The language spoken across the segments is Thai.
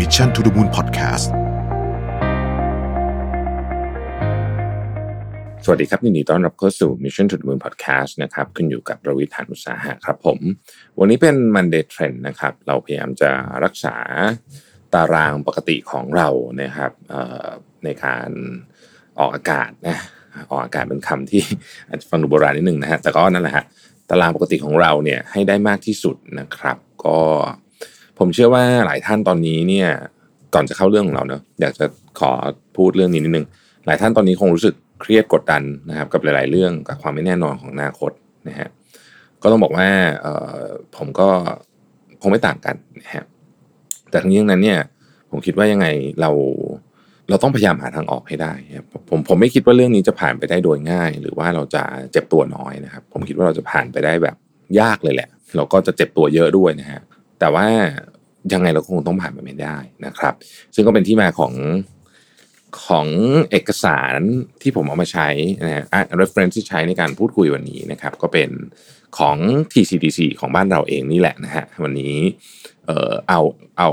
Mission to the Moon Podcast สวัสดีครับยินดีต้อนรับเข้าสู่ Mission to the Moon Podcast นะครับขึ้นอยู่กับประวิทยานุสาหะครับผม วันนี้เป็น Monday Trend นะครับ เราพยายามจะรักษาตารางปกติของเรานะครับในการออกอากาศนะออกอากาศเป็นคำที่อาจจะฟังดูโบราณนิดนึงนะฮะแต่ก็นั่นแหละฮะตารางปกติของเราเนี่ยให้ได้มากที่สุดนะครับ ก็ ผมเชื่อว่าหลายท่านตอนนี้เนี่ย ก่อนจะเข้าเรื่องของเราเนอะอยากจะขอพูดเรื่องนี้นิดนึง หลายท่านตอนนี้คงรู้สึกเครียดกดดันนะครับ กับหลาย ๆ เรื่องกับความไม่แน่นอนของอนาคตนะฮะก็ต้องบอกว่าเอ่อผมก็คงไม่ต่างกันนะฮะแต่ทั้งนี้ทั้งนั้นเนี่ย ผมคิดว่ายังไงเราเราต้องพยายามหาทางออกให้ได้ครับผมผมไม่คิดว่าเรื่องนี้จะผ่านไปได้โดยง่าย หรือว่าเราจะเจ็บตัวน้อยนะครับ ผมคิดว่าเราจะผ่านไปได้แบบยากเลยแหละ เราก็จะเจ็บตัวเยอะด้วยนะฮะแต่ว่า ยังไงเราคงต้องผ่านไปไม่ได้นะครับ ซึ่งก็เป็นที่มาของของเอกสารที่ผมเอามาใช้นะฮะอะ reference ที่ใช้ในการพูดคุยวันนี้นะครับ ก็เป็นของ TCDC ของบ้านเราเองนี่แหละนะฮะวันนี้เอ่อเอาเอา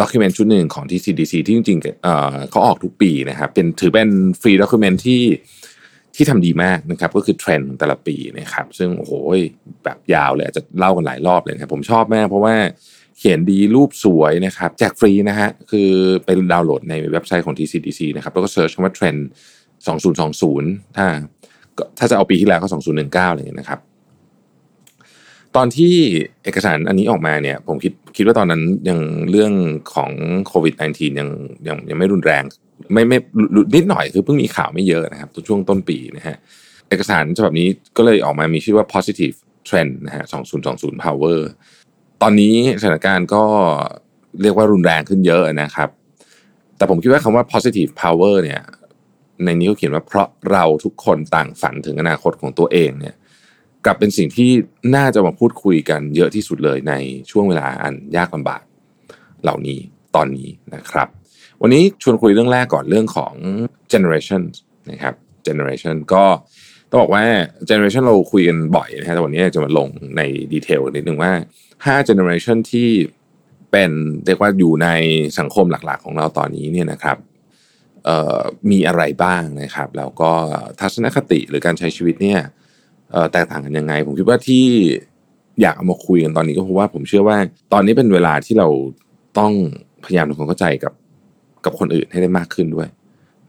ด็อกิเมนต์ชุดหนึ่งของ TCDC ที่จริงๆเออเขาออกทุกปีนะครับเป็นถือเป็นfree document ที่ที่ทำดีมากนะครับก็คือเทรนด์แต่ละปีนะครับ ซึ่งโอ้โหแบบยาวเลยอาจจะเล่ากันหลายรอบเลยนะครับผมชอบมากเพราะว่า เขียนดีรูปสวยนะครับแจกฟรีนะฮะคือไปดาวน์โหลดในเว็บไซต์ของ TCDC นะครับแล้วก็ search คำว่าเทรนด์2020 ถ้าถ้าจะเอาปีที่แล้วก็ 2019อะไรอย่างเงี้ยนะครับ ตอนที่เอกสารอันนี้ออกมาเนี่ย ผมคิดคิดว่าตอนนั้นยังเรื่องของโควิด -19 ยังยังยังไม่รุนแรง ไม่ไม่นิดหน่อยคือเพิ่งมีข่าวไม่เยอะนะครับช่วงต้นปีนะฮะเอกสารฉบับนี้ก็เลยออกมามีชื่อว่า positive trend นะฮะ2020 power ตอนนี้สถานการณ์ก็เรียกว่ารุนแรงขึ้นเยอะนะครับ แต่ผมคิดว่าคำว่า positive power เนี่ย ในนี้เขาเขียนว่าเพราะเราทุกคนต่างฝันถึงอนาคตของตัวเองเนี่ย กลับเป็นสิ่งที่น่าจะมาพูดคุยกันเยอะที่สุดเลยในช่วงเวลาอันยากลำบากเหล่านี้ตอนนี้นะครับ วันนี้ชวนคุยเรื่องแรกก่อนเรื่องของ generation นะครับ generation ก็ ต้องบอกว่า generation เราคุยกันบ่อยนะฮะแต่วันนี้จะมาลงในดีเทลนิดนึงว่า5 generation ที่เป็นเรียกว่าอยู่ในสังคมหลักๆของเราตอนนี้เนี่ยนะครับมีอะไรบ้างนะครับ แล้วก็ทัศนคติหรือการใช้ชีวิตเนี่ยแตกต่างกันยังไง ผมคิดว่าที่อยากเอามาคุยกันตอนนี้ก็เพราะว่าผมเชื่อว่าตอนนี้เป็นเวลาที่เราต้องพยายามทำความเข้าใจกับกับคนอื่นให้ได้มากขึ้นด้วย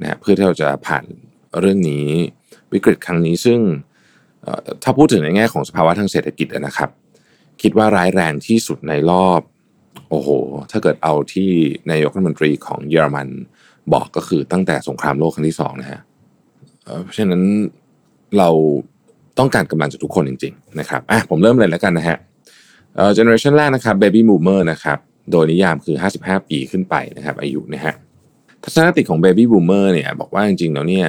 นะเพื่อที่เราจะผ่านเรื่องนี้ วิกฤตครั้งนี้ซึ่งถ้าพูดถึงในแง่ของสภาวะทางเศรษฐกิจนะครับ คิดว่าร้ายแรงที่สุดในรอบ โอ้โห ถ้าเกิดเอาที่นายกรัฐมนตรีของเยอรมันบอกก็คือตั้งแต่สงครามโลกครั้งที่สองนะฮะเพราะฉะนั้นเราต้องการกำลังจากทุกคนจริง ๆ นะครับอะผมเริ่มเลยแล้วกันนะฮะเจเนอเรชันแรกนะครับ baby boomer นะครับโดยนิยามคือ 55 ปีขึ้นไปนะครับอายุนะฮะทัศนคติของ baby boomer เนี่ยบอกว่าจริงๆแล้วเนี่ย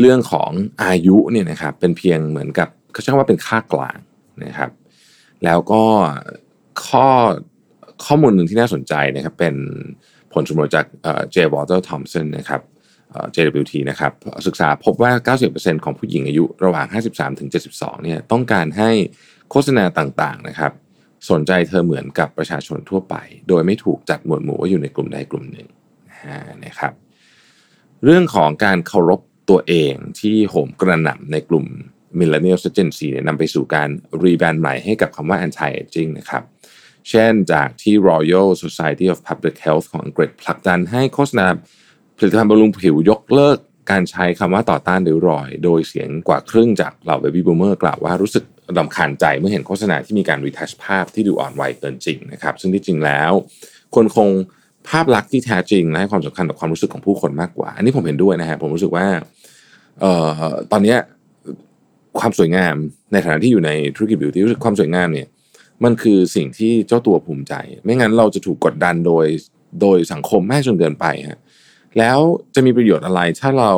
เรื่องของอายุเนี่ยนะครับเป็นเพียงเหมือนกับเขาใช้ว่าเป็นค่ากลางนะครับ แล้วก็ข้อข้อมูลหนึ่งที่น่าสนใจนะครับเป็นผลสำรวจจากเจวอเตอร์ทอมสันนะครับ JWT นะครับศึกษาพบว่า 90%ของผู้หญิงอายุระหว่าง 53 ถึง 72 เนี่ยต้องการให้โฆษณาต่างๆนะครับ สนใจเธอเหมือนกับประชาชนทั่วไป โดยไม่ถูกจัดหมวดหมู่ว่าอยู่ในกลุ่มใดกลุ่มหนึ่งนะครับ เรื่องของการเคารพ ตัวเองที่โหมกระหน่ำในกลุ่ม Millennial Gen Z เนี่ยนำไปสู่การ rebrand ใหม่ให้กับคำว่า anti aging นะครับ เช่นจากที่ Royal Society of Public Health ของอังกฤษผลักดันให้โฆษณาผลิตภัณฑ์บำรุงผิวยกเลิกการใช้คำว่าต่อต้านริ้วรอย โดยเสียงกว่าครึ่งจากเหล่า Baby Boomer กล่าวว่ารู้สึกรำคาญใจเมื่อเห็นโฆษณาที่มีการ retouch ภาพที่ดูอ่อนวัยเกินจริงนะครับ ซึ่งที่จริงแล้ว คนคง ภาพลักษณ์ที่แท้จริงและให้ความสำคัญกับความรู้สึกของผู้คนมากกว่า อันนี้ผมเห็นด้วยนะฮะผมรู้สึกว่าเอ่อตอนนี้ความสวยงามในฐานะที่อยู่ในธุรกิจบิวตี้รู้สึกความสวยงามเนี่ย มันคือสิ่งที่เจ้าตัวภูมิใจ ไม่งั้นเราจะถูกกดดันโดยโดยสังคมแม่จนเกินไปฮะแล้วจะมีประโยชน์อะไรถ้าเรา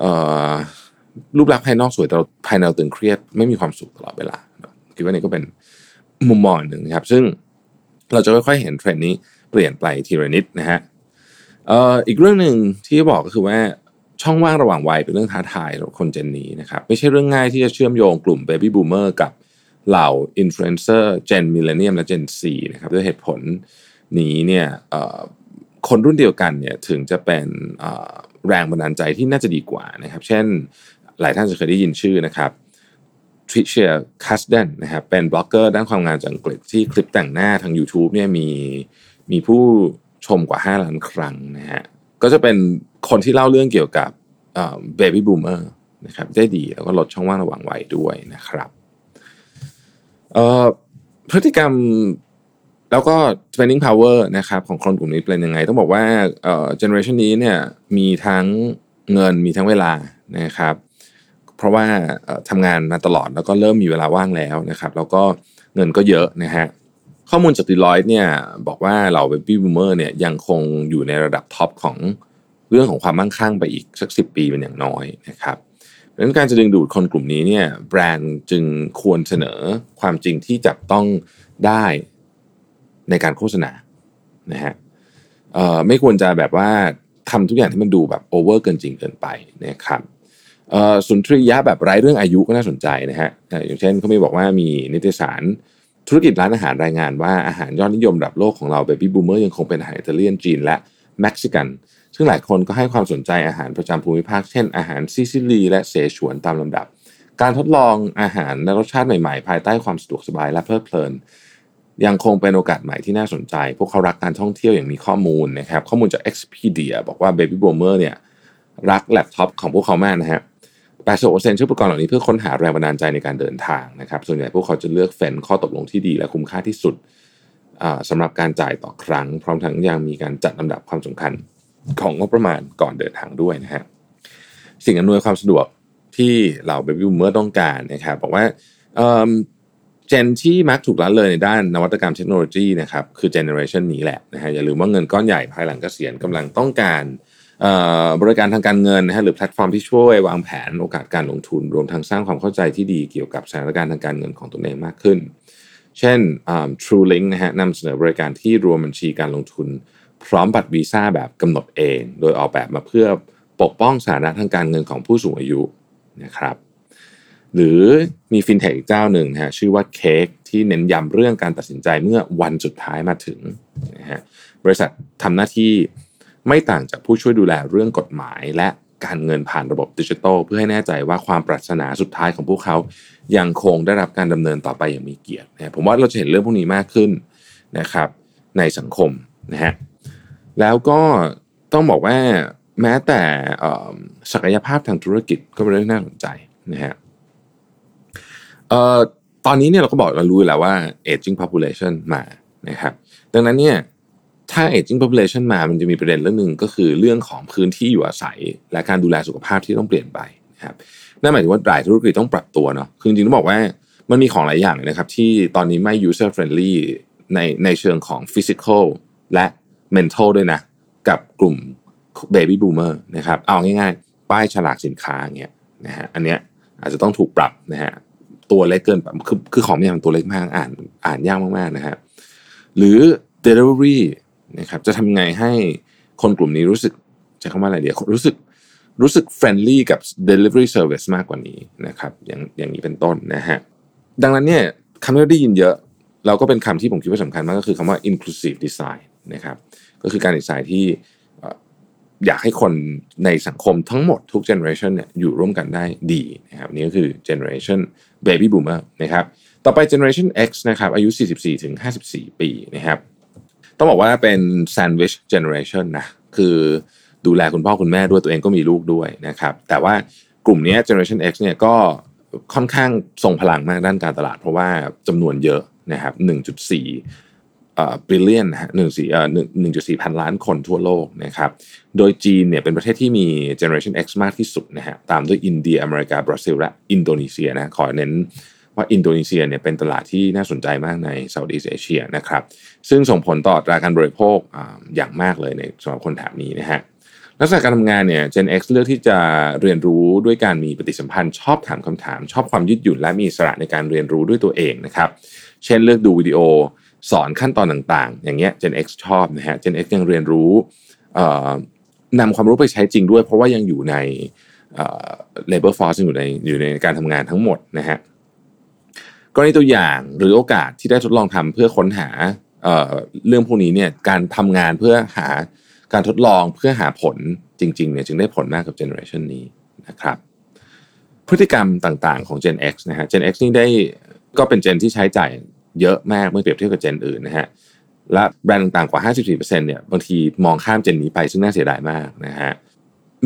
เรูปลักษณ์ภายนอกสวยแต่เราภายในเราตึงเครียดไม่มีความสุขตลอดเวลาคิดว่านี่ก็เป็นมุมมองหนึ่งนะครับ ซึ่งเราจะค่อยๆเห็นเทรนด์นี้ เปลี่ยนไปทีละนิดนะฮะอีกเรื่องหนึ่งที่บอกก็คือว่าช่องว่างระหว่างวัยเป็นเรื่องท้าทายสำหรับคน Gen นี้นะครับไม่ใช่เรื่องง่ายที่จะเชื่อมโยงกลุ่ม Baby Boomer กับเหล่าอินฟลูเอนเซอร์ Gen Millennial และ Gen Z นะครับด้วยเหตุผลนี้เนี่ยคนรุ่นเดียวกันเนี่ยถึงจะเป็นแรงบันดาลใจที่น่าจะดีกว่านะครับเช่นหลายท่านจะเคยได้ยินชื่อนะครับ Tricia Cusden นะครับเป็นบล็อกเกอร์ด้านความงามจากอังกฤษที่คลิปแต่งหน้าทาง YouTube เนี่ยมี มีผู้ชมกว่า 5 ล้านครั้งนะฮะก็จะเป็นคนที่เล่าเรื่องเกี่ยวกับเบบี้บูมเมอร์นะครับได้ดีแล้วก็ลดช่องว่างระหว่างวัยด้วยนะครับพฤติกรรมแล้วก็ spending power นะครับของคนกลุ่มนี้เป็นยังไง ต้องบอกว่าเอ่อ generation นี้เนี่ยมีทั้งเงินมีทั้งเวลานะครับ เพราะว่าทำงานมาตลอดแล้วก็เริ่มมีเวลาว่างแล้วนะครับ แล้วก็เงินก็เยอะนะฮะ ข้อมูลจาก Deloitte เนี่ยบอกว่าเหล่า Baby Boomer เนี่ยยังคงอยู่ในระดับ top ของเรื่องของความมั่งคั่งไปอีกสักสิบปีเป็นอย่างน้อยนะครับดังนั้นการจะดึงดูดคนกลุ่มนี้เนี่ยแบรนด์จึงควรเสนอความจริงที่จับต้องได้ในการโฆษณานะฮะไม่ควรจะแบบว่าทำทุกอย่างที่มันดูแบบโอเวอร์เกินจริงเกินไปนะครับสุนทรียะแบบไร้เรื่องอายุก็น่าสนใจนะฮะอย่างเช่นเขาไม่บอกว่ามีนิตยสาร ธุรกิจร้านอาหารรายงานว่าอาหารยอดนิยมระดับโลกของเหล่า Baby Boomer ยังคงเป็นอาหารอิตาเลียนจีนและเม็กซิกัน ซึ่งหลายคนก็ให้ความสนใจอาหารประจำภูมิภาค เช่นอาหารซิซิลี และเสฉวนตามลำดับ การทดลองอาหารและรสชาติใหม่ๆ ภายใต้ความสะดวกสบายและเพลิดเพลิน ยังคงเป็นโอกาสใหม่ที่น่าสนใจ พวกเขารักการท่องเที่ยวอย่างมีข้อมูลนะครับข้อมูลจาก Expedia บอกว่า Baby Boomer เนี่ยรักแล็ปท็อปของพวกเขามากนะฮะ 80%ใช้อุปกรณ์เหล่านี้เพื่อค้นหาแรงบันดาลใจในการเดินทางนะครับ ส่วนใหญ่พวกเขาจะเลือกเฟ้นข้อตกลงที่ดีและคุ้มค่าที่สุดสำหรับการจ่ายต่อครั้ง พร้อมทั้งยังมีการจัดลำดับความสำคัญของงบประมาณก่อนเดินทางด้วยนะฮะสิ่งอำนวยความสะดวกที่เหล่า Baby Boomer ต้องการนะครับบอกว่า Gen ที่มักถูกละเลยในด้านนวัตกรรมเทคโนโลยีนะครับคือ Generation นี้แหละนะฮะอย่าลืมว่าเงินก้อนใหญ่ภายหลังเกษียณกำลังต้องการ บริการทางการเงินนะฮะหรือแพลตฟอร์มที่ช่วยวางแผนโอกาสการลงทุน รวมทั้งสร้างความเข้าใจที่ดีเกี่ยวกับสถานการณ์ทางการเงินของตนเองมากขึ้น เช่น TrueLink นะฮะนำเสนอบริการที่รวมบัญชีการลงทุน พร้อมบัตรวีซ่าแบบกำหนดเอง โดยออกแบบมาเพื่อปกป้องสถานะทางการเงินของผู้สูงอายุนะครับหรือมีฟินเทคเจ้าหนึ่งฮะชื่อว่าเค้กที่เน้นย้ำเรื่องการตัดสินใจเมื่อวันสุดท้ายมาถึงนะฮะบริษัททำหน้าที่ ไม่ต่างจากผู้ช่วยดูแลเรื่องกฎหมาย และการเงินผ่านระบบดิจิทัลเพื่อให้แน่ใจว่าความปรารถนาสุดท้ายของพวกเขายังคงได้รับการดำเนินต่อไปอย่างมีเกียรตินะผมว่าเราจะเห็นเรื่องพวกนี้มากขึ้นนะครับ ในสังคมนะฮะแล้วก็ต้องบอกว่าแม้แต่ศักยภาพทางธุรกิจก็เป็นเรื่องน่าสนใจนะฮะตอนนี้เนี่ยเราก็บอกเรารู้แล้วว่า aging population มานะครับ ดังนั้นเนี่ย ถ้า aging population มามันจะมีประเด็นเรื่องหนึ่งก็คือเรื่องของพื้นที่อยู่อาศัย และการดูแลสุขภาพที่ต้องเปลี่ยนไปนะครับนั่นหมายถึงว่าหลายธุรกิจต้องปรับตัวเนาะคือจริงๆต้องบอกว่ามันมีของหลายอย่างเลยนะครับ ที่ตอนนี้ไม่ user friendly ในในเชิงของ physical และ mental ด้วยนะ กับกลุ่ม baby boomer นะครับเอาง่ายๆ ป้ายฉลากสินค้าเงี้ยนะฮะอันเนี้ยอาจจะต้องถูกปรับนะฮะตัวเล็กเกินคือคือของเนี่ยมันตัวเล็กมากอ่านอ่านยากมากๆนะฮะหรือ delivery นะครับจะทำไงให้คนกลุ่มนี้รู้สึกจะคำว่าอะไรเดียวรู้สึกรู้สึก friendly กับ delivery service มากกว่านี้นะครับอย่างอย่างนี้เป็นต้นนะฮะดังนั้นเนี่ยคำที่เราได้ยินเยอะ เราก็เป็นคำที่ผมคิดว่าสำคัญมากก็คือคำว่า inclusive design นะครับก็คือการดีไซน์ที่อยากให้คนในสังคมทั้งหมดทุก Generation เนี่ยอยู่ร่วมกันได้ดีนะครับนี่ก็คือเจเนอเรชัน Baby Boomer นะครับต่อไป Generation X นะครับอายุ 44ถึง54 ปีนะครับ ต้องบอกว่าเป็น Sandwich Generation นะคือดูแลคุณพ่อคุณแม่ด้วยตัวเองก็มีลูกด้วยนะครับ แต่ว่ากลุ่มนี้ Generation X เนี่ยก็ค่อนข้างทรงพลังมากด้านการตลาด เพราะว่าจำนวนเยอะนะครับ 1.4 billion นะฮะหนึ่งสี่เอ่อหนึ่งหนึ่งจุดสี่พันล้านคนทั่วโลกนะครับ โดยจีนเนี่ยเป็นประเทศที่มี Generation X มากที่สุดนะฮะ ตามด้วยอินเดีย อเมริกา บราซิล และอินโดนีเซียนะ ขอเน้นว่าอินโดนีเซียเนี่ยเป็นตลาดที่น่าสนใจมากใน Southeast Asia นะครับ ซึ่งส่งผลต่ออัตราการบริโภคอย่างมากเลยในสำหรับคนแถบนี้นะฮะลักษณะการทำงานเนี่ย Gen X เลือกที่จะเรียนรู้ด้วยการมีปฏิสัมพันธ์ ชอบถามคำถาม ชอบความยืดหยุ่นและมีอิสระในการเรียนรู้ด้วยตัวเองนะครับ เช่นเลือกดูวิดีโอสอนขั้นตอนต่างๆ อย่างเงี้ย Gen X ชอบนะฮะ Gen X ยังเรียนรู้นำความรู้ไปใช้จริงด้วย เพราะว่ายังอยู่ใน labor force อยู่ในอยู่ในการทำงานทั้งหมดนะฮะกรณีตัวอย่างหรือโอกาสที่ได้ทดลองทำเพื่อค้นหา เเรื่องพวกนี้เนี่ยการทำงานเพื่อหาการทดลองเพื่อหาผลจริงๆเนี่ยจึงได้ผลมากกับเจเนอเรชันนี้นะครับ พฤติกรรมต่างๆของ Gen X นะฮะ Gen X นี่ได้ก็เป็นเจนที่ใช้จ่ายเยอะมากเมื่อเปรียบเทียบกับเจนอื่นนะฮะและแบรนด์ต่างๆกว่า 54%เนี่ยบางทีมองข้ามเจนนี้ไปซึ่งน่าเสียดายมากนะฮะ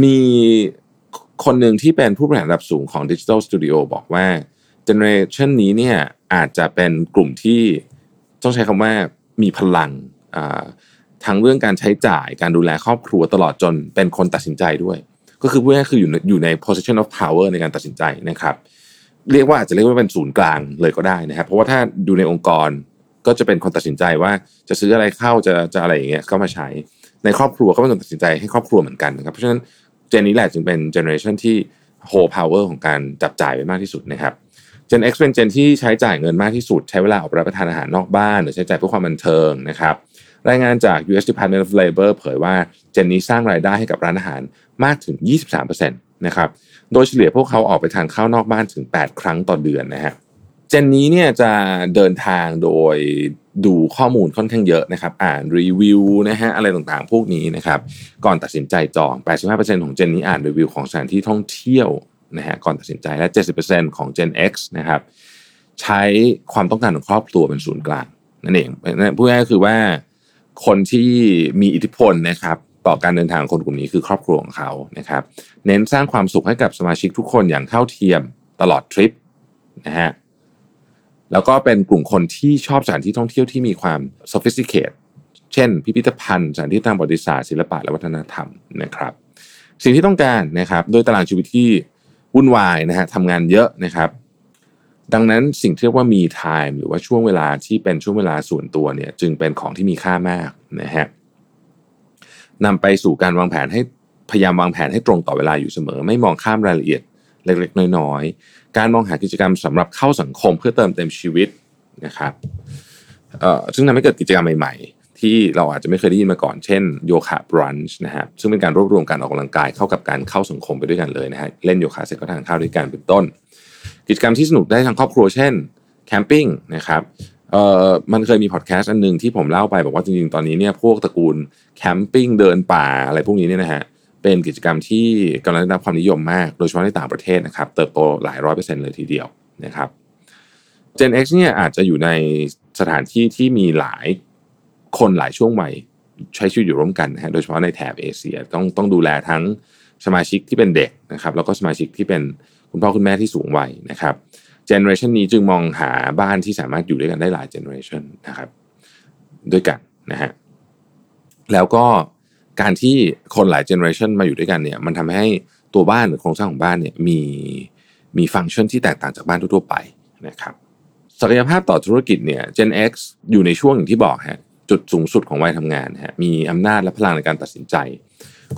มีคนหนึ่งที่เป็นผู้บริหารระดับสูงของ Digital Studio บอกว่าเจเนอเรชันนี้เนี่ยอาจจะเป็นกลุ่มที่ต้องใช้คำว่า มีพลังทั้งเรื่องการใช้จ่ายการดูแลครอบครัวตลอดจนเป็นคนตัดสินใจด้วย ก็คือพูดง่ายๆคืออยู่อยู่ใน position of power ในการตัดสินใจนะครับเรียกว่าอาจจะเรียกว่าเป็นศูนย์กลางเลยก็ได้นะครับเพราะว่าถ้าดูในองค์กรก็จะเป็นคนตัดสินใจว่าจะซื้ออะไรเข้าจะจะอะไรอย่างเงี้ยเข้ามาใช้ ในครอบครัวก็เป็นคนตัดสินใจให้ครอบครัวเหมือนกันนะครับเพราะฉะนั้น Gen นี้แหละจึงเป็น Generation ที่ hold power ของการจับจ่ายไปมากที่สุดนะครับ Gen X เป็น Gen ที่ใช้จ่ายเงินมากที่สุด ใช้เวลาออกรับประทานอาหารนอกบ้าน หรือใช้จ่ายเพื่อความบันเทิงนะครับรายงานจาก U.S. Department of Labor เผยว่า Gen นี้สร้างรายได้ให้กับร้านอาหารมากถึง 23%นะครับโดยเฉลี่ยพวกเขาออกไปทานข้าวนอกบ้านถึง 8 ครั้งต่อเดือนนะฮะเจนนี้เนี่ยจะเดินทางโดยดูข้อมูลค่อนข้างเยอะนะครับ อ่านรีวิวนะฮะอะไรต่างๆ พวกนี้นะครับ ก่อนตัดสินใจจอง 85%ของเจนนี้อ่านรีวิวของสถานที่ท่องเที่ยว นะฮะก่อนตัดสินใจและ 70%ของ Gen X นะครับใช้ความต้องการของครอบครัวเป็นศูนย์กลางนั่นเองพูดง่ายๆคือว่าคนที่มีอิทธิพลนะครับต่อการเดินทางคนกลุ่มนี้คือครอบครัวของเขานะครับ เน้นสร้างความสุขให้กับสมาชิกทุกคนอย่างเท่าเทียมตลอดทริปนะฮะแล้วก็เป็นกลุ่มคนที่ชอบสถานที่ท่องเที่ยวที่มีความ sophisticated เช่น พิพิธภัณฑ์สถานที่ทางประวัติศาสตร์ศิลปะและวัฒนธรรมนะครับ สิ่งที่ต้องการนะครับโดยตารางชีวิตที่ วุ่นวายนะฮะทำงานเยอะนะครับ ดังนั้นสิ่งที่เรียกว่ามี time หรือว่าช่วงเวลาที่เป็นช่วงเวลาส่วนตัวเนี่ย จึงเป็นของที่มีค่ามากนะฮะนำไปสู่การวางแผนให้พยายามวางแผนให้ตรงต่อเวลาอยู่เสมอ ไม่มองข้ามรายละเอียดเล็กๆ น้อยๆ การมองหากิจกรรมสำหรับเข้าสังคมเพื่อเติมเต็มชีวิตนะครับเอ่อซึ่งทำให้เกิดกิจกรรมใหม่ๆ ที่เราอาจจะไม่เคยได้ยินมาก่อน เช่นโยคะบรันช์นะฮะซึ่งเป็นการรวบรวมการออกกำลังกายเข้ากับการเข้าสังคมไปด้วยกันเลยนะฮะเล่นโยคะเสร็จก็ทานข้าวด้วยกันเป็นต้น กิจกรรมที่สนุกได้ทั้งครอบครัวเช่นแคมปิ้งนะครับเอ่อมันเคยมีพอดแคสต์อันหนึ่งที่ผมเล่าไปบอกว่าจริงๆ ตอนนี้เนี่ยพวกตระกูลแคมปิ้งเดินป่าอะไรพวกนี้เนี่ยนะฮะเป็นกิจกรรมที่กำลังได้รับความนิยมมาก โดยเฉพาะในต่างประเทศนะครับ เติบโตหลายร้อยเปอร์เซ็นต์เลยทีเดียวนะครับ Gen X เนี่ยอาจจะอยู่ในสถานที่ที่มีหลาย คนหลายช่วงวัยใช้ชีวิตอยู่ร่วมกันนะฮะโดยเฉพาะในแถบเอเชียต้องต้องดูแลทั้งสมาชิกที่เป็นเด็กนะครับ แล้วก็สมาชิกที่เป็นคุณพ่อคุณแม่ที่สูงวัยนะครับเจเนอเรชันนี้จึงมองหาบ้านที่สามารถอยู่ด้วยกันได้หลายเจเนอเรชันนะครับด้วยกันนะฮะแล้วก็การที่คนหลายเจเนอเรชันมาอยู่ด้วยกันเนี่ยมันทำให้ตัวบ้านหรือโครงสร้างของบ้านเนี่ยมีมีฟังก์ชันที่แตกต่างจากบ้านทั่วไปนะครับศักยภาพต่อธุรกิจเนี่ย Gen X อยู่ในช่วงอย่างที่บอกฮะ จุดสูงสุดของวัยทำงานฮะมีอำนาจและพลังในการตัดสินใจ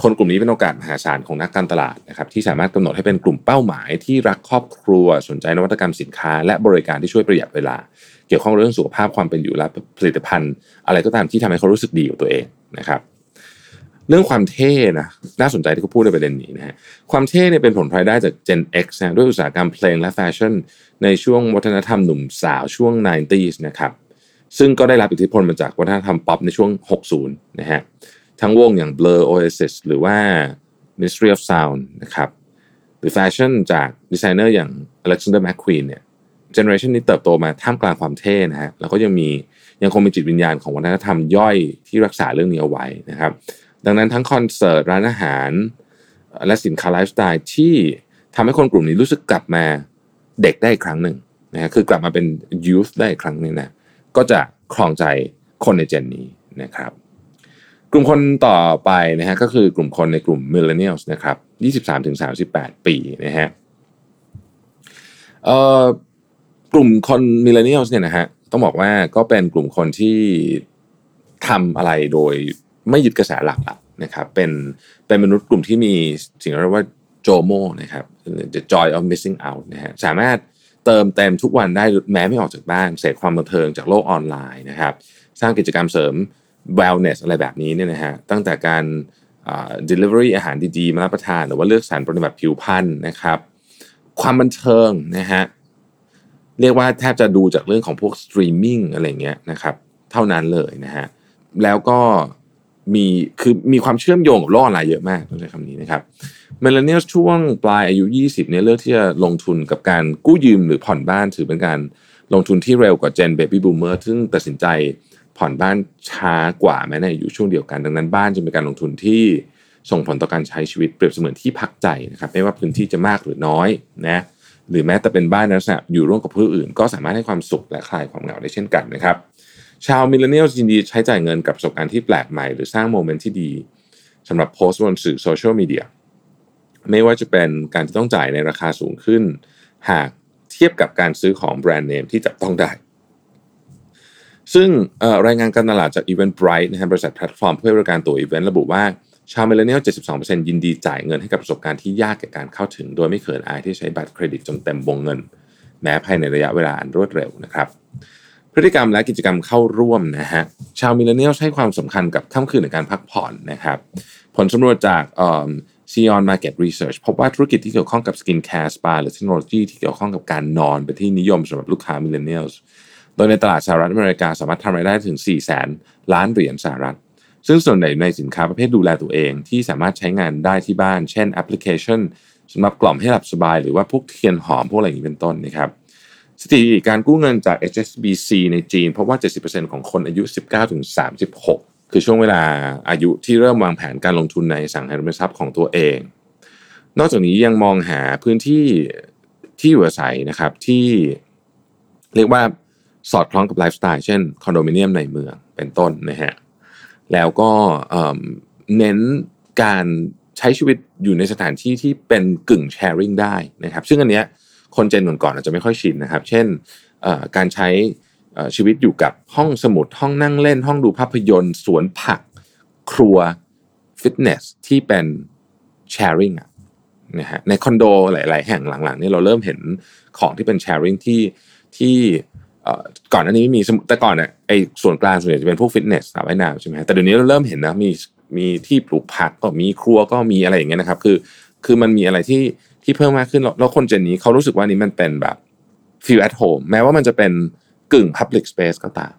คนกลุ่มนี้เป็นโอกาสมหาศาลของนักการตลาดนะครับที่สามารถกำหนดให้เป็นกลุ่มเป้าหมาย ที่รักครอบครัวสนใจนวัตกรรมสินค้า และบริการที่ช่วยประหยัดเวลา เกี่ยวข้องเรื่องสุขภาพความเป็นอยู่และผลิตภัณฑ์ อะไรก็ตามที่ทำให้เขารู้สึกดีกับตัวเองนะครับเรื่องความเท่นะน่าสนใจที่เขาพูดในประเด็นนี้นะฮะความเท่เนี่ยเป็นผลพลอยได้จาก Gen X นะด้วยอุตสาหกรรมเพลงและแฟชั่น ในช่วงวัฒนธรรมหนุ่มสาวช่วง 90s นะครับ ซึ่งก็ได้รับอิทธิพลมาจากวัฒนธรรมป๊อปในช่วง 60 นะฮะ ทั้งวงอย่าง Blur Oasis หรือว่า Ministry of Sound นะครับ หรือแฟชั่นจากดีไซเนอร์อย่าง Alexander McQueen เนี่ยเจเนอเรชันนี้เติบโตมาท่ามกลางความเท่นะฮะ แล้วก็ยังมียังคงมีจิตวิญญาณของวัฒนธรรมย่อยที่รักษาเรื่องนี้เอาไว้นะครับ ดังนั้นทั้งคอนเสิร์ตร้านอาหาร และสินค้าไลฟ์สไตล์ที่ทำให้คนกลุ่มนี้รู้สึกกลับมาเด็กได้อีกครั้งหนึ่งนะฮะคือกลับมาเป็น youth ได้อีกครั้งหนึ่งนะ ก็จะครองใจคนในเจนนี้นะครับ กลุ่มคนต่อไปนะฮะก็คือกลุ่มคนในกลุ่ม millennials นะครับ23-38 ปีนะฮะกลุ่มคน millennials เนี่ยนะฮะต้องบอกว่าก็เป็นกลุ่มคนที่ทำอะไรโดยไม่ยึดกระแสหลักนะครับเป็นเป็นมนุษย์กลุ่มที่มีสิ่งเรียกว่าโจโมนะครับ the joy of missing out นะฮะสามารถ เติมเต็มทุกวันได้แม้ไม่ออกจากบ้านเสพความบันเทิงจากโลกออนไลน์นะครับ สร้างกิจกรรมเสริม wellness อะไรแบบนี้เนี่ยนะฮะตั้งแต่การ delivery อาหารดีๆ มารับประทาน หรือว่าเลือกสรรปฏิบัติผิวพรรณนะครับ ความบันเทิงนะฮะเรียกว่าแทบจะดูจากเรื่องของพวกสตรีมมิ่งอะไรเงี้ยนะครับ เท่านั้นเลยนะฮะแล้วก็มีคือมีความเชื่อมโยงกับโลกออนไลน์เยอะมากต้องใช้คำนี้นะครับ มิลเลนเนียลช่วงปลายอายุ 20เนี่ยเลือกที่จะลงทุนกับการกู้ยืมหรือผ่อนบ้านถือเป็นการลงทุนที่เร็วกว่าเจนเบบี้บูมเมอร์ซึ่งตัดสินใจผ่อนบ้านช้ากว่าแม้ในอายุช่วงเดียวกัน ดังนั้นบ้านจึงเป็นการลงทุนที่ส่งผลต่อการใช้ชีวิตเปรียบเสมือนที่พักใจนะครับไม่ว่าพื้นที่จะมากหรือน้อยนะหรือแม้แต่เป็นบ้านลักษณะอยู่ร่วมกับผู้อื่น ก็สามารถให้ความสุขและคลายความเหงาได้เช่นกันนะครับชาวมิลเลนเนียลยินดีใช้จ่ายเงินกับประสบการณ์ที่แปลกใหม่ หรือสร้างโมเมนต์ที่ดีสำหรับโพสต์บนสื่อโซเชียลมีเดีย ไม่ว่าจะเป็นการที่ต้องจ่ายในราคาสูงขึ้น หากเทียบกับการซื้อของแบรนด์เนมที่จับต้องได้ ซึ่งรายงานการตลาดจาก Eventbrite นะฮะบริษัทแพลตฟอร์มเพื่อบริการตัวอีเวนต์ระบุว่าชาวมิลเลนเนียล 72%ยินดีจ่ายเงินให้กับประสบการณ์ที่ยากแก่การเข้าถึง โดยไม่เขินอายที่ใช้บัตรเครดิตจนเต็มวงเงิน แม้ภายในระยะเวลาอันรวดเร็วนะครับ พฤติกรรมและกิจกรรมเข้าร่วมนะฮะ ชาวมิลเลนเนียลให้ความสำคัญกับค่ำคืนในการพักผ่อนนะครับ ผลสำรวจจาก Zion Market Research พบว่าธุรกิจที่เกี่ยวข้องกับสกินแคร์สปาหรือเทคโนโลยีที่เกี่ยวข้องกับการนอนเป็นที่นิยมสำหรับลูกค้ามิลเลนเนียลโดยในตลาดสหรัฐอเมริกาสามารถทำรายได้ถึง 4 0 0แสนล้านเหรียญสหรัฐ ซึ่งส่วนใหญ่ในสินค้าประเภทดูแลตัวเองที่สามารถใช้งานได้ที่บ้าน เช่นแอปพลิเคชันสำหรับกล่อมให้หลับสบาย หรือว่าพวกเทียนหอมพวกอะไรอย่างนี้เป็นต้นนะครับสถิติการกู้เงินจาก HSBC ในจีน พบว่า 70%ของคนอายุ 19-36 คือช่วงเวลาอายุที่เริ่มวางแผนการลงทุนในอสังหาริมทรัพย์ของตัวเอง นอกจากนี้ยังมองหาพื้นที่ที่อยู่อาศัยนะครับที่เรียกว่าสอดคล้องกับไลฟ์สไตล์เช่นคอนโดมิเนียมในเมืองเป็นต้นนะฮะแล้วก็เน้นการใช้ชีวิตอยู่ในสถานที่ที่เป็นกึ่งแชร์ริงได้นะครับ ซึ่งอันเนี้ยคนเจนก่อนอาจจะไม่ค่อยชินนะครับ เช่นการใช้ ชีวิตอยู่กับห้องสมุดห้องนั่งเล่น ห้องดูภาพยนตร์ สวนผัก ครัวฟิตเนสที่เป็นแชร์ริงอะนะฮะในคอนโดหลาย ๆ แห่งหลังๆนี่เราเริ่มเห็นของที่เป็นแชร์ริงที่ที่ก่อนอันนี้ไม่มีแต่ก่อนเนี่ยไอ้ส่วนกลางส่วนใหญ่จะเป็นพวกฟิตเนสสระว่ายน้ำใช่ไหมแต่เดี๋ยวนี้เราเริ่มเห็นนะมีมีที่ปลูกผักก็มีครัวก็มีอะไรอย่างเงี้ยนะครับ คือคือมันมีอะไรที่ที่เพิ่มมากขึ้นแล้วคนเจนนี้เขารู้สึกว่านี้มันเป็นแบบ feel at home แม้ว่ามันจะเป็น กึ่ง public space ก็ตาม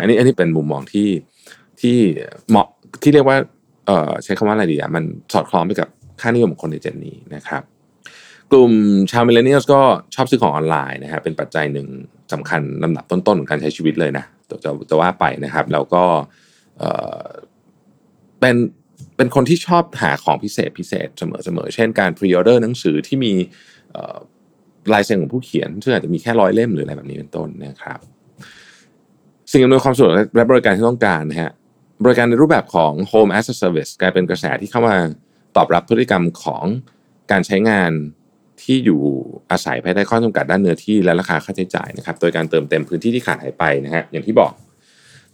อันนี้อันนี้เป็นมุมมองที่ที่เหมาะที่เรียกว่าเอ่อใช้คำว่าอะไรดีอะมันสอดคล้องไปกับค่านิยมของคนในเจนนี้นะครับกลุ่มชาวมิลเลนเนียลก็ชอบซื้อของออนไลน์นะฮะเป็นปัจจัยหนึ่งสำคัญลำดับต้นๆของการใช้ชีวิตเลยนะจะจะว่าไปนะครับ แล้วก็เเป็นเป็นคนที่ชอบหาของพิเศษพิเศษเสมอๆเช่นการพรีออเดอร์หนังสือที่มีลายเซ็นของผู้เขียนซึ่งอาจจะมีแค่ร้อยเล่มหรืออะไรแบบนี้เป็นต้นนะครับ สิ่งอำนวยความสะดวกและบริการที่ต้องการนะฮะบริการในรูปแบบของ Home as a Service กลายเป็นกระแสที่เข้ามาตอบรับพฤติกรรมของการใช้งานที่อยู่อาศัยภายใต้ข้อจำกัดด้านเนื้อที่และราคาค่าใช้จ่ายนะครับ โดยการเติมเต็มพื้นที่ที่ขาดหายไปนะฮะอย่างที่บอก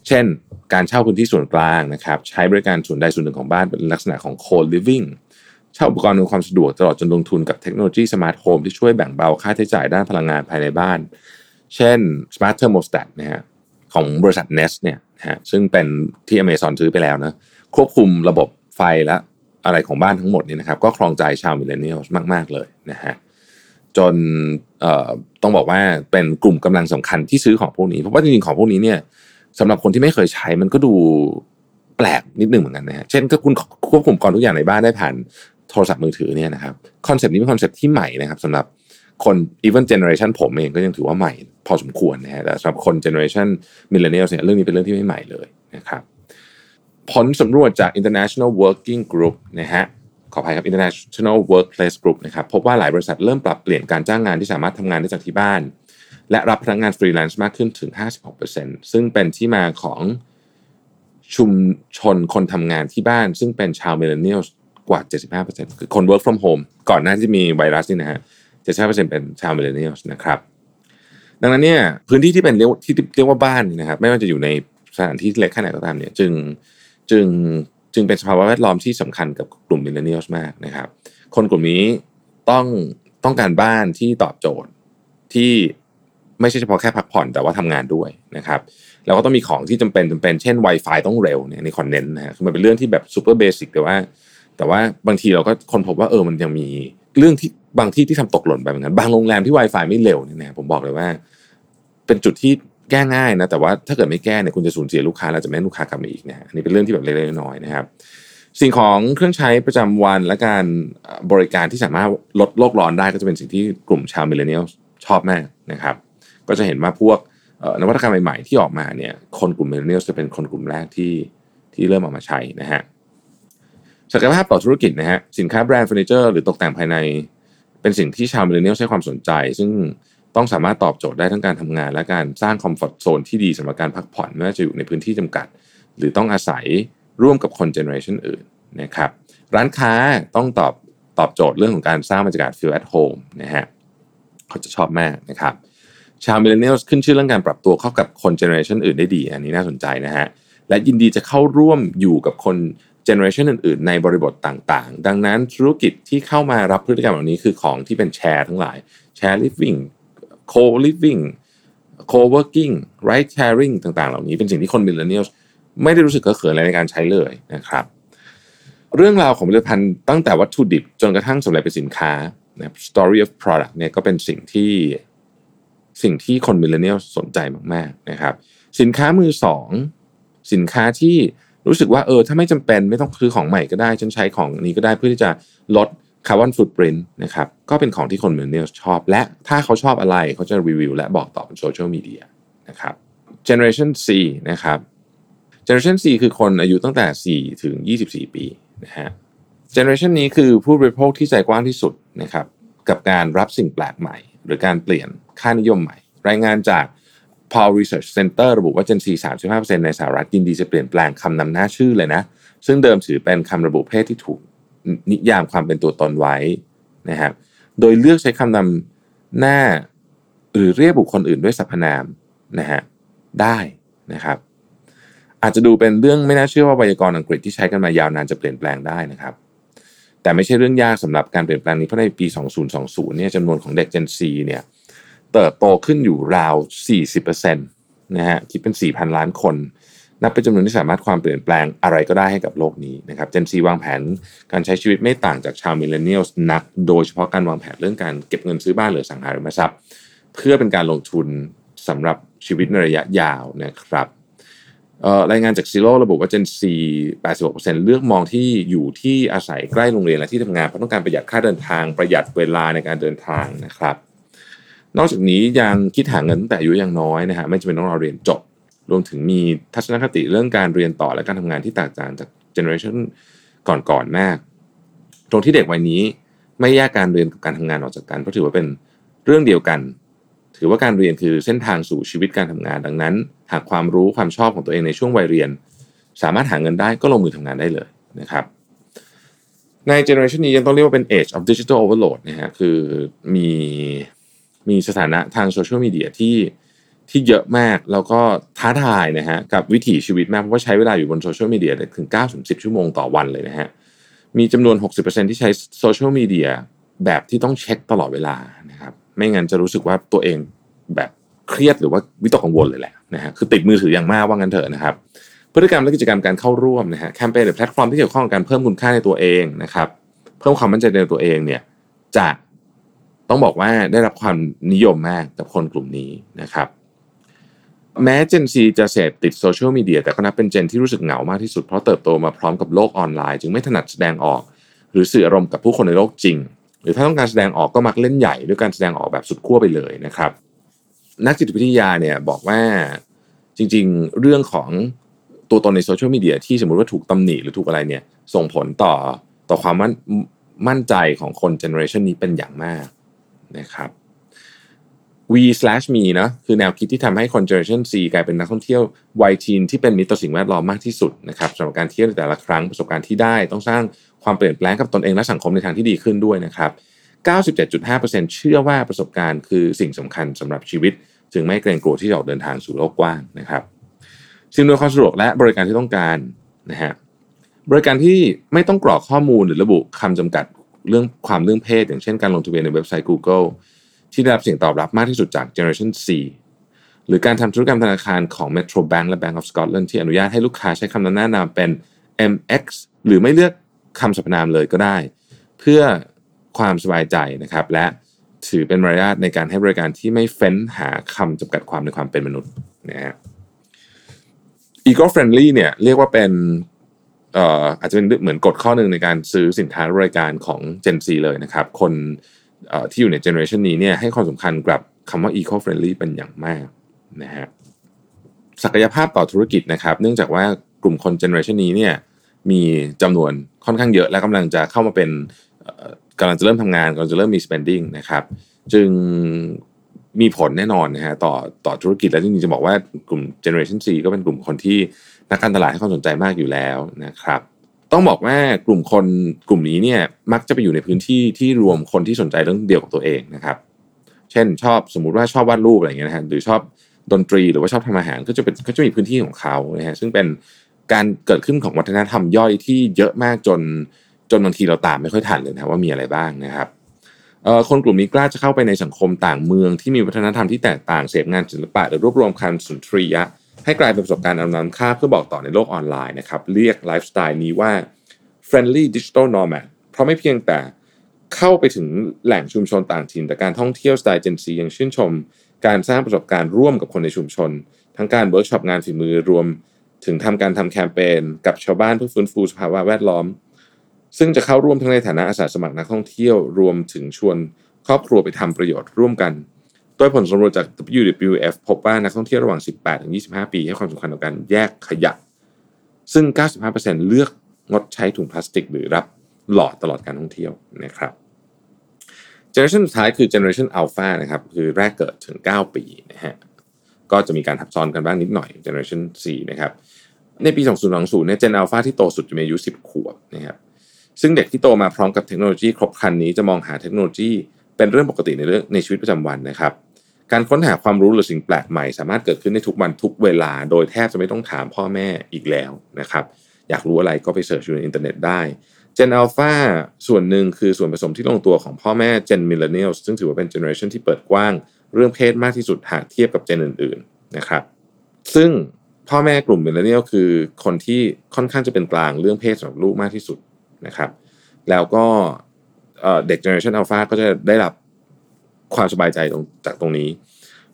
เช่น การเช่าพื้นที่ส่วนกลางนะครับ ใช้บริการส่วนใดส่วนหนึ่งของบ้านเป็นลักษณะของ co-living เช่าอุปกรณ์อำนวยความสะดวกตลอดจนลงทุนกับเทคโนโลยีสมาร์ทโฮมที่ช่วยแบ่งเบาค่าใช้จ่ายด้านพลังงานภายในบ้าน เช่น Smart Thermostat นะฮะ ของบริษัท Nest เนี่ยฮะซึ่งเป็นที่ Amazon ซื้อไปแล้วนะควบคุมระบบไฟและอะไรของบ้านทั้งหมดนี่นะครับ ก็ครองใจชาวมิลเลนเนียลมาก ๆ เลยนะฮะจนต้องบอกว่าเป็นกลุ่มกำลังสำคัญที่ซื้อของพวกนี้ เพราะว่าจริงๆของพวกนี้เนี่ยสำหรับคนที่ไม่เคยใช้มันก็ดูแปลกนิดหนึ่งเหมือนกันนะฮะเช่นก็คุณควบคุมกรทุกอย่างในบ้านได้ผ่านโทรศัพท์มือถือเนี่ยนะครับคอนเซปต์นี้เป็นคอนเซปต์ที่ใหม่นะครับสำหรับคน even generation ผมเองก็ยังถือว่าใหม่ พอสมควรนะฮะแต่สำหรับคน generation millennial เนี่ยเรื่องนี้เป็นเรื่องที่ไม่ใหม่เลยนะครับผลสำรวจจาก International Working Group นะฮะขออภัยครับ International Workplace Group นะครับพบว่าหลายบริษัทเริ่มปรับเปลี่ยนการจ้างงานที่สามารถทำงานได้จากที่บ้าน และรับพนักงานฟรีแลนซ์มากขึ้นถึง 56%ซึ่งเป็นที่มาของชุมชนคนทำงานที่บ้าน ซึ่งเป็นชาวมิลเลนเนียลกว่า 75%คือคน work from home ก่อนหน้าที่มีไวรัสนี่นะฮะ75%เป็นชาว millennial นะครับ ดังนั้นเนี่ยพื้นที่ที่เป็นเรียกที่เรียกว่าบ้านนะครับ ไม่ว่าจะอยู่ในสถานที่เล็กแค่ไหนก็ตามเนี่ย จึงจึงจึงเป็นสภาวะแวดล้อมที่สำคัญกับกลุ่ม millennial มากนะครับ คนกลุ่มนี้ต้องต้องการบ้านที่ตอบโจทย์ที่ไม่ใช่เฉพาะแค่พักผ่อนแต่ว่าทำงานด้วยนะครับแล้วก็ต้องมีของที่จำเป็นจำเป็นเช่น Wi-Fi ต้องเร็วเนี่ยในคอนเนนต์นะฮะคือมันเป็นเรื่องที่แบบ super basic แต่ว่า แต่ว่าบางทีเราก็ค้นพบว่าเออมันยังมีเรื่องที่ บางที่ที่ทำตกหล่นไปเหมือนกันบางโรงแรมที่ Wi-Fi ไม่เร็วเนี่ยนะผมบอกเลยว่า เป็นจุดที่แก้ง่ายนะแต่ว่าถ้าเกิดไม่แก้เนี่ยคุณจะสูญเสียลูกค้าแล้วจะไม่ให้ลูกค้ากลับมาอีกนะฮะอันนี้เป็นเรื่องที่แบบเล็กๆน้อยๆนะครับ สิ่งของเครื่องใช้ประจำวันและการบริการที่สามารถลดโลกร้อนได้ก็จะเป็นสิ่งที่กลุ่มชาว millennial ชอบมากนะครับ ก็จะเห็นว่าพวกนวัตกรรมใหม่ๆที่ออกมาเนี่ยคนกลุ่ม millennial จะเป็นคนกลุ่มแรกที่ที่เริ่มออกมาใช้นะฮะศักยภาพต่อธุรกิจนะฮะสินค้าแบรนด์เฟอร์นิเจอร์หรือตกแต่งภายใน เป็นสิ่งที่ชาว millennial ให้ความสนใจ ซึ่งต้องสามารถตอบโจทย์ได้ทั้งการทำงาน และการสร้าง comfort zone ที่ดีสำหรับการพักผ่อนไม่ว่าจะอยู่ในพื้นที่จำกัด หรือต้องอาศัยร่วมกับคนเจเนอเรชันอื่นนะครับร้านค้าต้องตอบตอบโจทย์เรื่องของการสร้างบรรยากาศ feel at home นะฮะเขาจะชอบมากนะครับชาว millennial ขึ้นชื่อเรื่องการปรับตัวเข้ากับคนเจเนอเรชันอื่นได้ดี อันนี้น่าสนใจนะฮะและยินดีจะเข้าร่วมอยู่กับคน เจเนอเรชันอื่นๆ ในบริบทต่างๆ ดังนั้นธุรกิจที่เข้ามารับพฤติกรรมเหล่านี้คือของที่เป็นแชร์ทั้งหลาย share living co-living co-working ride sharing ต่างๆ เหล่านี้เป็นสิ่งที่คน millennial ไม่ได้รู้สึกเขินอะไรในการใช้เลยนะครับ เรื่องราวของผลิตภัณฑ์ตั้งแต่วัตถุดิบจนกระทั่งสำเร็จเป็นสินค้านะ story of product เนี่ยก็เป็นสิ่งที่สิ่งที่คน millennial สนใจมากๆนะครับ สินค้ามือสอง สินค้าที่ รู้สึกว่าเออถ้าไม่จำเป็นไม่ต้องซื้อของใหม่ก็ได้ ฉันใช้ของนี้ก็ได้เพื่อที่จะลดคาร์บอนฟุตปรินต์นะครับก็เป็นของที่คน millennial ชอบ และถ้าเขาชอบอะไรเขาจะรีวิวและบอกต่อบนโซเชียลมีเดียนะครับ Generation Z นะครับ Generation C คือคนอายุตั้งแต่ 4 ถึง 24 ปีนะฮะเจเนอเรชันนี้คือผู้บริโภคที่ใจกว้างที่สุดนะครับกับการรับสิ่งแปลกใหม่ หรือการเปลี่ยนค่านิยมใหม่ รายงานจาก Paul Research Center ระบุว่า Gen Z 35%ในสหรัฐยินดีจะเปลี่ยนแปลงคำนำหน้าชื่อเลยนะ ซึ่งเดิมถือเป็นคำระบุเพศที่ถูกนิยามความเป็นตัวตนไว้นะครับโดยเลือกใช้คำนำหน้า หรือเรียกบุคคลอื่นด้วยสรรพนามนะฮะได้นะครับ อาจจะดูเป็นเรื่องไม่น่าเชื่อว่าไวยากรณ์อังกฤษที่ใช้กันมายาวนานจะเปลี่ยนแปลงได้นะครับ แต่ไม่ใช่เรื่องยากสำหรับการเปลี่ยนแปลงนี้เพราะในปี 2020 เนี่ยจำนวนของเด็ก Gen Z เนี่ย เติบโตขึ้นอยู่ราว 40%นะฮะคิดเป็น 4,000 ล้านคน นับเป็นจำนวนที่สามารถความเปลี่ยนแปลงอะไรก็ได้ให้กับโลกนี้นะครับ Gen Z วางแผนการใช้ชีวิตไม่ต่างจากชาวมิเลเนียลนัก โดยเฉพาะการวางแผนเรื่องการเก็บเงินซื้อบ้านหรือสังหาริมทรัพย์ เพื่อเป็นการลงทุนสำหรับชีวิตในระยะยาวนะครับรายงานจากซีโร่ระบุว่า Gen Z 86%เลือกมองที่อยู่ที่อาศัยใกล้โรงเรียนและที่ทำงานเพราะต้องการประหยัดค่าเดินทางประหยัดเวลาในการเดินทางนะครับ นอกจากนี้ยังคิดหาเงินตั้งแต่อายุยังน้อยนะฮะไม่จำเป็นต้องรอเรียนจบ รวมถึงมีทัศนคติเรื่องการเรียนต่อและการทำงานที่แตกต่างจากเจเนอเรชันก่อนๆมาก ตรงที่เด็กวัยนี้ไม่แยกการเรียนกับการทำงานออกจากกันเพราะถือว่าเป็นเรื่องเดียวกัน ถือว่าการเรียนคือเส้นทางสู่ชีวิตการทำงานดังนั้น หากความรู้ความชอบของตัวเองในช่วงวัยเรียน สามารถหาเงินได้ก็ลงมือทำงานได้เลยนะครับในเจเนอเรชันนี้ยังต้องเรียกว่าเป็น age of digital overload นะฮะคือมี มีสถานะทางโซเชียลมีเดียที่ที่เยอะมากแล้วก็ท้าทายนะฮะกับวิถีชีวิตมากเพราะว่าใช้เวลาอยู่บนโซเชียลมีเดียถึง9-10 ชั่วโมงต่อวันเลยนะฮะมีจำนวน 60%ที่ใช้โซเชียลมีเดียแบบที่ต้องเช็คตลอดเวลานะครับไม่งั้นจะรู้สึกว่าตัวเองแบบเครียดหรือว่าวิตกกังวลเลยแหละนะฮะคือติดมือถืออย่างมากว่างั้นเถอะนะครับพฤติกรรมและกิจกรรมการเข้าร่วมนะฮะแคมเปญหรือแพลตฟอร์มที่เกี่ยวข้องกับการเพิ่มคุณค่าในตัวเองนะครับเพิ่มความมั่นใจในตัวเองเนี่ยจะ ต้องบอกว่าได้รับความนิยมมากกับคนกลุ่มนี้นะครับ แม้เจน Z จะเสพติดโซเชียลมีเดียแต่ก็นับเป็นเจนที่รู้สึกเหงามากที่สุดเพราะเติบโตมาพร้อมกับโลกออนไลน์ จึงไม่ถนัดแสดงออก หรือสื่ออารมณ์กับผู้คนในโลกจริง หรือถ้าต้องการแสดงออกก็มักเล่นใหญ่ด้วยการแสดงออกแบบสุดขั้วไปเลยนะครับ นักจิตวิทยาเนี่ยบอกว่าจริงๆ เรื่องของตัวตนในโซเชียลมีเดียที่สมมติว่าถูกตำหนิหรือถูกอะไรเนี่ยส่งผลต่อต่อความมั่นมั่นใจของคนเจเนอเรชันนี้เป็นอย่างมาก นะครับ We slash me นะคือแนวคิดที่ทำให้คน Generation Z กลายเป็นนักท่องเที่ยววัย teen ที่เป็นมิตรต่อสิ่งแวดล้อมมากที่สุดนะครับสำหรับการเที่ยวในแต่ละครั้งประสบการณ์ที่ได้ ต้องสร้างความเปลี่ยนแปลงกับตนเองและสังคมในทางที่ดีขึ้นด้วยนะครับ 97.5%เชื่อว่าประสบการณ์คือสิ่งสำคัญสำหรับชีวิต จึงไม่เกรงกลัวที่จะออกเดินทางสู่โลกกว้างนะครับสิ่งอำนวยความสะดวกและบริการที่ต้องการนะฮะบริการที่ไม่ต้องกรอกข้อมูลหรือระบุคำจำกัด เรื่องความเรื่องเพศ อย่างเช่นการลงทะเบียนในเว็บไซต์ Google ที่ได้รับเสียงตอบรับมากที่สุดจาก Generation C หรือการทำธุรกรรมธนาคารของ Metro Bank และ Bank of Scotland ที่อนุญาตให้ลูกค้าใช้คำนำหน้านามเป็น MX หรือไม่เลือกคำสรรพนามเลยก็ได้ เพื่อความสบายใจนะครับ และถือเป็นมารยาทในการให้บริการที่ไม่เฟ้นหาคำจำกัดความในความเป็นมนุษย์นะฮะ eco friendly เนี่ยเรียกว่าเป็น อาจจะเป็นเหมือนกฎข้อหนึ่งในการซื้อสินค้าบริการของ Gen Z เลยนะครับ คนที่อยู่ในเจเนอเรชันนี้เนี่ยให้ความสำคัญกับคำว่า eco friendly เป็นอย่างมากนะฮะศักยภาพต่อธุรกิจนะครับ เนื่องจากว่ากลุ่มคนเจเนอเรชันนี้เนี่ยมีจำนวนค่อนข้างเยอะ และกำลังจะเข้ามาเป็นกำลังจะเริ่มทำงานกำลังจะเริ่มมี spending นะครับ จึงมีผลแน่นอนนะฮะต่อต่อธุรกิจและจริงๆจะบอกว่ากลุ่ม Generation C ก็เป็นกลุ่มคนที่ นักการตลาดให้ความสนใจมากอยู่แล้วนะครับต้องบอกว่ากลุ่มคนกลุ่มนี้เนี่ยมักจะไปอยู่ในพื้นที่ที่รวมคนที่สนใจเรื่องเดียวกับตัวเองนะครับ เช่นชอบสมมุติว่าชอบวาดรูปอะไรเงี้ยนะฮะหรือชอบดนตรีหรือว่าชอบทำอาหารก็จะเป็นก็จะมีพื้นที่ของเขานะฮะซึ่งเป็นการเกิดขึ้นของวัฒนธรรมย่อยที่เยอะมากจนจนบางทีเราตามไม่ค่อยทันเลยนะว่ามีอะไรบ้างนะครับคนกลุ่มนี้กล้าจะเข้าไปในสังคมต่างเมืองที่มีวัฒนธรรมที่แตกต่างเสพงานศิลปะหรือรวบรวมการสุนทรียะ ให้กลายเป็นประสบการณ์อันล้ำค่าเพื่อบอกต่อในโลกออนไลน์นะครับเรียกไลฟ์สไตล์นี้ว่า friendly digital nomad เพราะไม่เพียงแต่เข้าไปถึงแหล่งชุมชนต่างถิ่นแต่การท่องเที่ยวสไตล์เจน Z ยังชื่นชม การสร้างประสบการณ์ร่วมกับคนในชุมชน ทั้งการเวิร์กช็อปงานฝีมือรวม ถึงทำการทำแคมเปญกับชาวบ้านเพื่อฟื้นฟูสภาวะแวดล้อม ซึ่งจะเข้าร่วมทั้งในฐานะอาสาสมัครนักท่องเที่ยวรวมถึงชวนครอบครัวไปทำประโยชน์ร่วมกัน โดยผลสำรวจจาก WWF พบว่านักท่องเที่ยวระหว่าง 18 ถึง 25 ปีให้ความสำคัญกับการแยกขยะ ซึ่ง 95%เลือกงดใช้ถุงพลาสติก หรือรับหลอดตลอดการท่องเที่ยวนะครับเจเนอเรชันสุดท้ายคือเจเนอเรชันอัลฟานะครับคือแรกเกิดถึง 9 ปีนะฮะก็จะมีการทับซ้อนกันบ้างนิดหน่อยเจเนอเรชัน4นะครับในปี 2020เนี่ยเจนอัลฟาที่โตสุดจะมีอายุ 10 ขวบนะครับซึ่งเด็กที่โตมาพร้อมกับเทคโนโลยีครบครันนี้จะมองหาเทคโนโลยีเป็นเรื่องปกติในเรื่องในชีวิตประจำวันนะครับ การค้นหาความรู้หรือสิ่งแปลกใหม่ สามารถเกิดขึ้นในทุกวันทุกเวลา โดยแทบจะไม่ต้องถามพ่อแม่อีกแล้วนะครับ อยากรู้อะไรก็ไปเสิร์ชอยู่ในอินเทอร์เน็ตได้เจนอัลฟาส่วนหนึ่งคือส่วนผสมที่ลงตัวของพ่อแม่เจน millennial ซึ่งถือว่าเป็นเจเนอเรชันที่เปิดกว้าง เรื่องเพศมากที่สุดหากเทียบกับเจนอื่นๆนะครับซึ่งพ่อแม่กลุ่ม millennial คือคนที่ค่อนข้างจะเป็นกลางเรื่องเพศสำหรับลูกมากที่สุดนะครับ แล้วก็เอ่อเด็กเจเนอเรชันอัลฟาก็จะได้รับ ความสบายใจตรงจากตรงนี้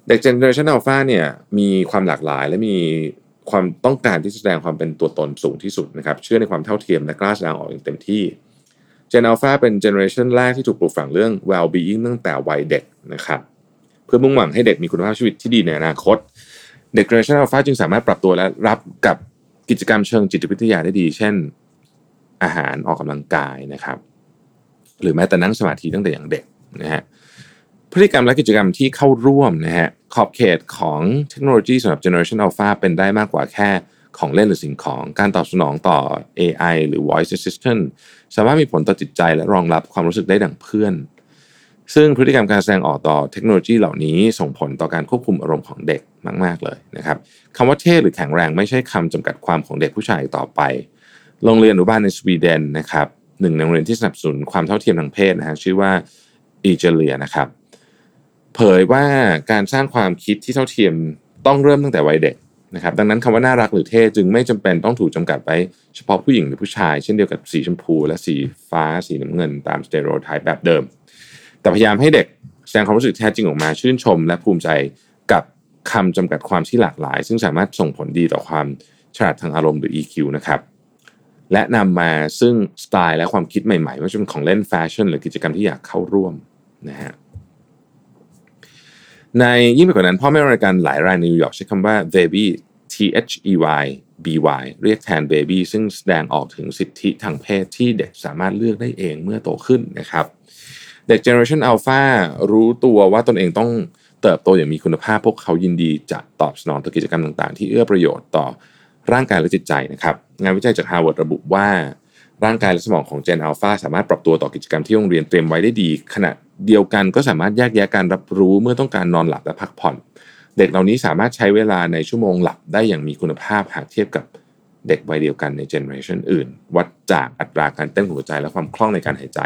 เด็กเจเนอเรชันอัลฟาเนี่ยมีความหลากหลาย และมีความต้องการที่แสดงความเป็นตัวตนสูงที่สุดนะครับเชื่อในความเท่าเทียมและกล้าแสดงออกอย่างเต็มที่เจนอัลฟาเป็นเจเนอเรชันแรกที่ถูกปลูกฝังเรื่อง well-being ตั้งแต่วัยเด็กนะครับเพื่อมุ่งหวังให้เด็กมีคุณภาพชีวิตที่ดีในอนาคตเด็กเจเนอเรชันอัลฟาจึงสามารถปรับตัวและรับกับกิจกรรมเชิงจิตวิทยาได้ดี เช่นอาหารออกกำลังกายนะครับ หรือแม้แต่นั่งสมาธิตั้งแต่อย่างเด็กนะฮะ พฤติกรรมและกิจกรรมที่เข้าร่วมนะฮะขอบเขตของเทคโนโลยีสำหรับ Generation Alpha เป็นได้มากกว่าแค่ของเล่นหรือสิ่งของ การตอบสนองต่อ AI หรือ Voice Assistant สามารถมีผลต่อจิตใจและรองรับความรู้สึกได้ดังเพื่อน ซึ่งพฤติกรรมการแสดงออกต่อเทคโนโลยีเหล่านี้ส่งผลต่อการควบคุมอารมณ์ของเด็กมาก ๆ เลยนะครับคำว่าเท่หรือแข็งแรงไม่ใช่คำจำกัดความของเด็กผู้ชายต่อไป โรงเรียนอนุบาลในสวีเดนนะครับหนึ่งในโรงเรียนที่สนับสนุนความเท่าเทียมทางเพศนะฮะชื่อว่าอีเจเลียนะครับ เผยว่าการสร้างความคิดที่เท่าเทียมต้องเริ่มตั้งแต่วัยเด็กนะครับดังนั้นคำว่าน่ารักหรือเท่จึงไม่จำเป็นต้องถูกจำกัดไปเฉพาะผู้หญิงหรือผู้ชาย เช่นเดียวกับสีชมพู และสีฟ้าสีน้ำเงินตามสเตอริโอไทป์แบบเดิม แต่พยายามให้เด็กแสดงความรู้สึกแท้จริงออกมาชื่นชม และภูมิใจกับคำจำกัดความที่หลากหลาย ซึ่งสามารถส่งผลดีต่อความฉลาดทางอารมณ์หรือ EQ นะครับและนำมาซึ่งสไตล์และความคิดใหม่ๆไม่ว่าจะเป็นของเล่นแฟชั่นหรือกิจกรรมที่อยากเข้าร่วมนะฮะ ในยิ่งไปกว่านั้นพ่อแม่อเมริกันหลายรายในนิวยอร์กใช้คำว่า theyby t h e y b y เรียกแทน baby ซึ่งแสดงออกถึงสิทธิทางเพศที่เด็กสามารถเลือกได้เองเมื่อโตขึ้นนะครับเด็ก Generation Alpha รู้ตัวว่าตนเองต้องเติบโตอย่างมีคุณภาพพวกเขายินดีจะตอบสนองต่อกิจกรรมต่างๆ ที่เอื้อประโยชน์ต่อร่างกายและจิตใจนะครับงานวิจัยจาก Harvard ระบุว่าร่างกายและสมองของ Gen Alpha สามารถปรับตัวต่อกิจกรรมที่โรงเรียนเตรียมไว้ได้ดี ขณะ เดียวกันก็สามารถแยกแยะการรับรู้เมื่อต้องการนอนหลับและพักผ่อน เด็กเหล่านี้สามารถใช้เวลาในชั่วโมงหลับได้อย่างมีคุณภาพหากเทียบกับเด็กวัยเดียวกันในเจเนอเรชันอื่น วัดจากอัตราการเต้นหัวใจและความคล่องในการหายใจ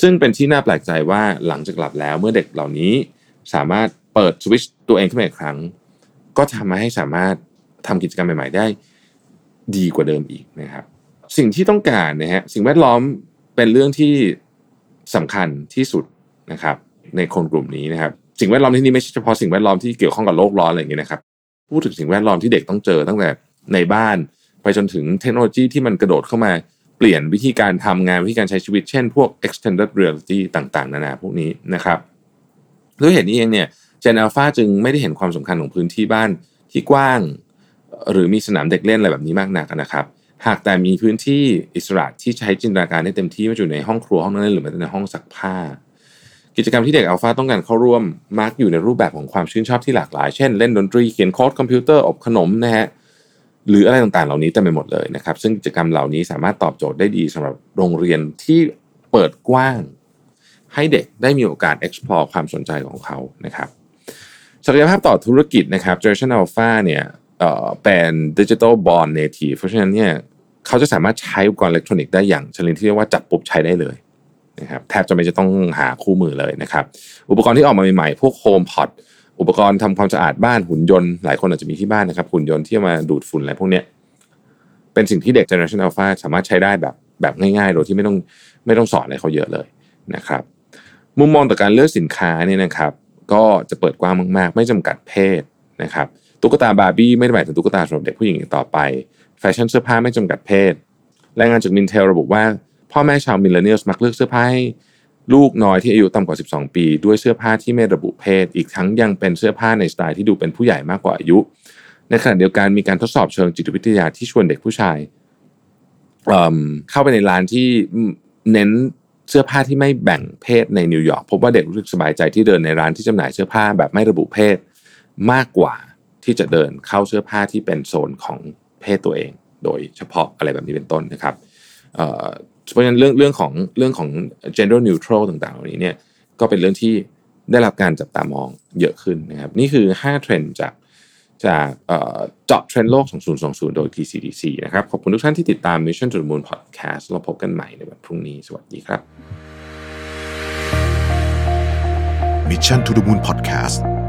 ซึ่งเป็นที่น่าแปลกใจว่าหลังจากหลับแล้วเมื่อเด็กเหล่านี้สามารถเปิดสวิตช์ตัวเองขึ้นมาอีกครั้ง ก็ทำให้สามารถทำกิจกรรมใหม่ ๆ ได้ดีกว่าเดิมอีกนะครับ สิ่งที่ต้องการนะฮะสิ่งแวดล้อมเป็นเรื่องที่สำคัญที่สุด นะครับในคนกลุ่มนี้นะครับสิ่งแวดล้อมที่นี่ไม่ใช่เฉพาะสิ่งแวดล้อมที่เกี่ยวข้องกับโลกร้อนอะไรอย่างเงี้ยนะครับพูดถึงสิ่งแวดล้อมที่เด็กต้องเจอตั้งแต่ในบ้าน ไปจนถึงเทคโนโลยีที่มันกระโดดเข้ามาเปลี่ยนวิธีการทำงานวิธีการใช้ชีวิตเช่นพวก extended reality ต่างๆ นานาพวกนี้นะครับด้วยเหตุนี้เองเนี่ย Gen Alpha จึงไม่ได้เห็นความสำคัญของพื้นที่บ้านที่กว้าง หรือมีสนามเด็กเล่นอะไรแบบนี้มากนักนะครับ หากแต่มีพื้นที่อิสระที่ใช้จินตนาการได้เต็มที่ไม่อยู่ในห้องครัวห้องนั่งเล่นหรือแม้แต่ในห้องซักผ้า กิจกรรมที่เด็กอัลฟาต้องการเข้าร่วมมักอยู่ในรูปแบบของความชื่นชอบที่หลากหลาย เช่นเล่นดนตรี เขียนโค้ดคอมพิวเตอร์อบขนมนะฮะหรืออะไรต่างๆ เหล่านี้เต็มไปหมดเลยนะครับ ซึ่งกิจกรรมเหล่านี้สามารถตอบโจทย์ได้ดีสำหรับโรงเรียนที่เปิดกว้าง ให้เด็กได้มีโอกาส explore ความสนใจของเขานะครับศักยภาพต่อธุรกิจนะครับ Generation Alpha เนี่ยเอ่อเป็น Digital Born Native เพราะฉะนั้นเนี่ยเขาจะสามารถใช้อุปกรณ์อิเล็กทรอนิกส์ได้อย่างชนิดที่เรียกว่าจับปุ๊บใช้ได้เลย นะครับแทบจะไม่จะต้องหาคู่มือเลยนะครับ อุปกรณ์ที่ออกมาใหม่ๆ พวก Home Pod อุปกรณ์ทำความสะอาดบ้านหุ่นยนต์หลายคนอาจจะมีที่บ้านนะครับ หุ่นยนต์ที่มาดูดฝุ่นอะไรพวกเนี้ยเป็นสิ่งที่เด็ก Generation Alpha สามารถใช้ได้แบบแบบง่ายๆ โดยที่ไม่ต้องไม่ต้องสอนอะไรเขาเยอะเลยนะครับ มุมมองต่อการเลือกสินค้าเนี่ยนะครับ ก็จะเปิดกว้างมากๆ ไม่จำกัดเพศนะครับตุ๊กตาบาร์บี้ไม่ได้หมายถึงตุ๊กตาสำหรับเด็กผู้หญิงต่อไปแฟชั่นเสื้อผ้าไม่จำกัดเพศรายงานจาก Mintel ระบุว่า พ่อแม่ชาว millennial มักเลือกเสื้อผ้าให้ลูกน้อยที่อายุต่ำกว่า 12 ปี ด้วยเสื้อผ้าที่ไม่ระบุเพศ อีกทั้งยังเป็นเสื้อผ้าในสไตล์ที่ดูเป็นผู้ใหญ่มากกว่าอายุ ในขณะเดียวกันมีการทดสอบเชิงจิตวิทยาที่ชวนเด็กผู้ชายเเข้าไปในร้านที่เน้นเสื้อผ้าที่ไม่แบ่งเพศในนิวยอร์กพบว่าเด็กรู้สึกสบายใจที่เดินในร้านที่จำหน่ายเสื้อผ้าแบบไม่ระบุเพศมากกว่าที่จะเดินเข้าเสื้อผ้าที่เป็นโซนของเพศตัวเอง โดยเฉพาะอะไรแบบนี้เป็นต้นนะครับ เพราะฉะนั้นเรื่องเรื่องของเรื่องของ gender neutral ต่างๆเหล่านี้เนี่ยก็เป็นเรื่องที่ได้รับการจับตามองเยอะขึ้นนะครับนี่คือ 5 เทรนด์จากจากเอ่อเจาะเทรนด์โลก 2020 โดย TCDC นะครับ ขอบคุณทุกท่านที่ติดตาม Mission to the Moon Podcast เราพบกันใหม่ในวันพรุ่งนี้ สวัสดีครับ Mission to the Moon Podcast